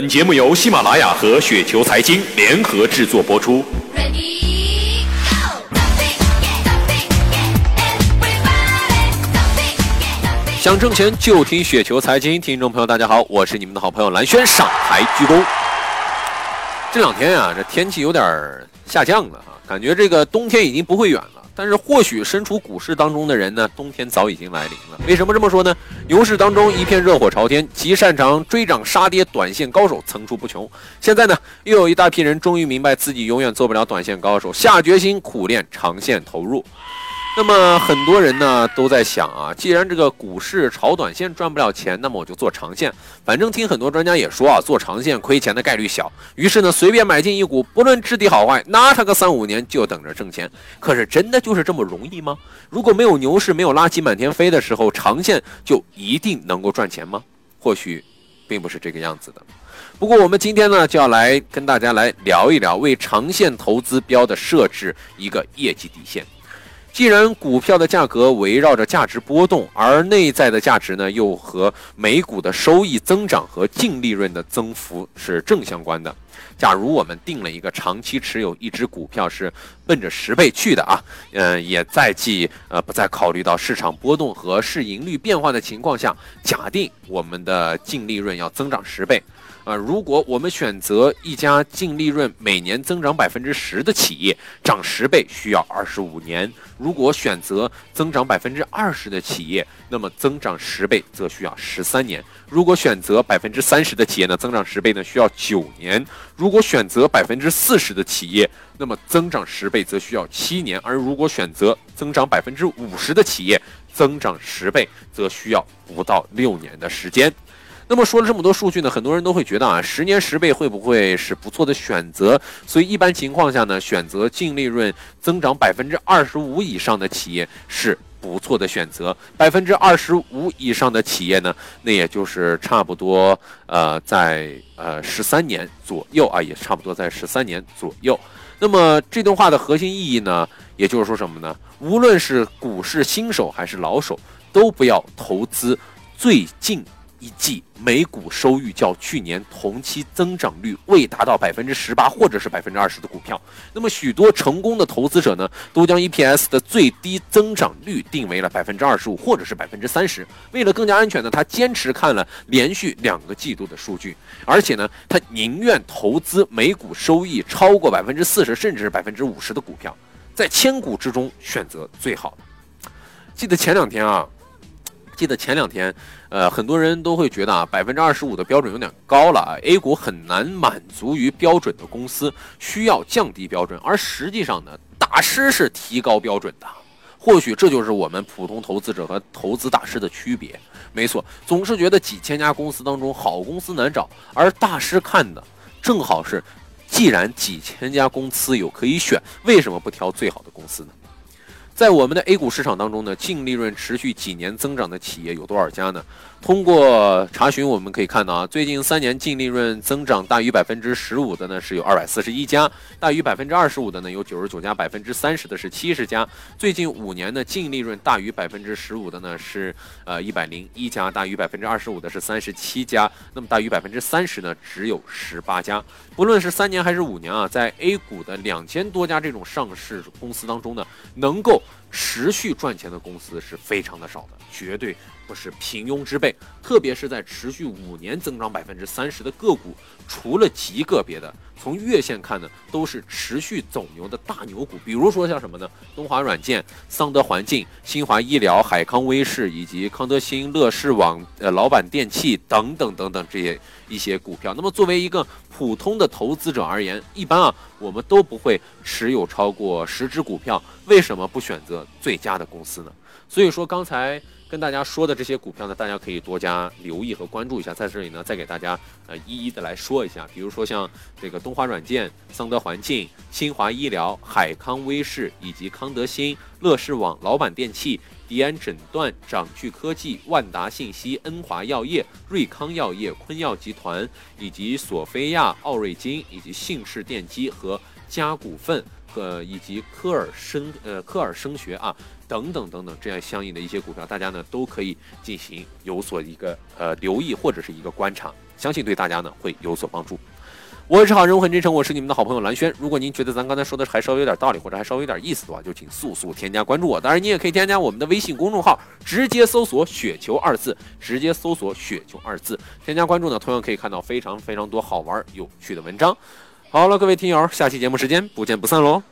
本节目由喜马拉雅和雪球财经联合制作播出。想挣钱就听雪球财经，听众朋友大家好，我是你们的好朋友蓝轩，上台鞠躬。这两天啊，这天气有点下降了啊，感觉这个冬天已经不会远了。但是或许身处股市当中的人呢，冬天早已经来临了。为什么这么说呢？牛市当中一片热火朝天，极擅长追涨杀跌短线高手层出不穷。现在呢，又有一大批人终于明白自己永远做不了短线高手，下决心苦练长线投入。那么很多人呢都在想啊，既然这个股市炒短线赚不了钱，那么我就做长线。反正听很多专家也说啊，做长线亏钱的概率小。于是呢，随便买进一股，不论质地好坏，拿它个三五年就等着挣钱。可是真的就是这么容易吗？如果没有牛市，没有垃圾满天飞的时候，长线就一定能够赚钱吗？或许，并不是这个样子的。不过我们今天呢，就要来跟大家来聊一聊，为长线投资标的设置一个业绩底线。既然股票的价格围绕着价值波动，而内在的价值呢，又和每股的收益增长和净利润的增幅是正相关的。假如我们定了一个长期持有一只股票是奔着十倍去的啊，嗯，也在即呃不再考虑到市场波动和市盈率变化的情况下，假定我们的净利润要增长十倍。啊，如果我们选择一家净利润每年增长百分之十的企业，涨十倍需要二十五年；如果选择增长百分之二十的企业，那么增长十倍则需要十三年；如果选择百分之三十的企业呢，增长十倍呢需要九年；如果选择百分之四十的企业，那么增长十倍则需要七年；而如果选择增长百分之五十的企业，增长十倍则需要不到六年的时间。那么说了这么多数据呢，很多人都会觉得啊，十年十倍会不会是不错的选择？所以一般情况下呢，选择净利润增长百分之二十五以上的企业是不错的选择。百分之二十五以上的企业呢，那也就是差不多呃在呃十三年左右啊，也差不多在十三年左右。那么这段话的核心意义呢，也就是说什么呢？无论是股市新手还是老手，都不要投资最近。一季每股收益较去年同期增长率未达到百分之十八或者是百分之二十的股票，那么许多成功的投资者呢，都将 EPS 的最低增长率定为了百分之二十五或者是百分之三十。为了更加安全呢，他坚持看了连续两个季度的数据，而且呢，他宁愿投资每股收益超过百分之四十甚至是百分之五十的股票，在千股之中选择最好的。记得前两天啊。记得前两天，呃，很多人都会觉得啊，百分之二十五的标准有点高了啊，A 股很难满足于标准的公司需要降低标准，而实际上呢，大师是提高标准的。或许这就是我们普通投资者和投资大师的区别。没错，总是觉得几千家公司当中好公司难找，而大师看的正好是，既然几千家公司有可以选，为什么不挑最好的公司呢？在我们的 A 股市场当中呢，净利润持续几年增长的企业有多少家呢？通过查询，我们可以看到啊，最近三年净利润增长大于百分之十五的呢，是有二百四十一家；大于百分之二十五的呢，有九十九家；百分之三十的是七十家。最近五年呢，净利润大于百分之十五的呢，是呃一百零一家；大于百分之二十五的是三十七家；那么大于百分之三十呢，只有十八家。不论是三年还是五年啊，在 A 股的两千多家这种上市公司当中呢，能够持续赚钱的公司是非常的少的，绝对。不是平庸之辈，特别是在持续五年增长百分之三十的个股，除了极个别的，从月线看呢，都是持续走牛的大牛股。比如说像什么呢？东华软件、桑德环境、新华医疗、海康威视以及康德新、乐视网、呃老板电器等等等等这些一些股票。那么作为一个普通的投资者而言，一般啊，我们都不会持有超过十只股票。为什么不选择最佳的公司呢？所以说刚才。跟大家说的这些股票呢，大家可以多加留意和关注一下。在这里呢，再给大家呃一一的来说一下。比如说像这个东华软件、桑德环境、新华医疗、海康威视以及康德新、乐视网、老板电器、迪安诊断、掌炬科技、万达信息、恩华药业、瑞康药业、坤药集团以及索菲亚、奥瑞金以及信氏电机和佳股份。呃，以及科尔声呃科尔声学啊，等等等等，这样相应的一些股票，大家呢都可以进行有所一个呃留意或者是一个观察。相信对大家呢会有所帮助。我是好人，我很真诚，我是你们的好朋友蓝轩。如果您觉得咱刚才说的还稍微有点道理，或者还稍微有点意思的话，就请速速添加关注我。当然，你也可以添加我们的微信公众号，直接搜索“雪球”二字，直接搜索“雪球”二字，添加关注呢，同样可以看到非常非常多好玩有趣的文章。好了，各位听友，下期节目时间不见不散喽！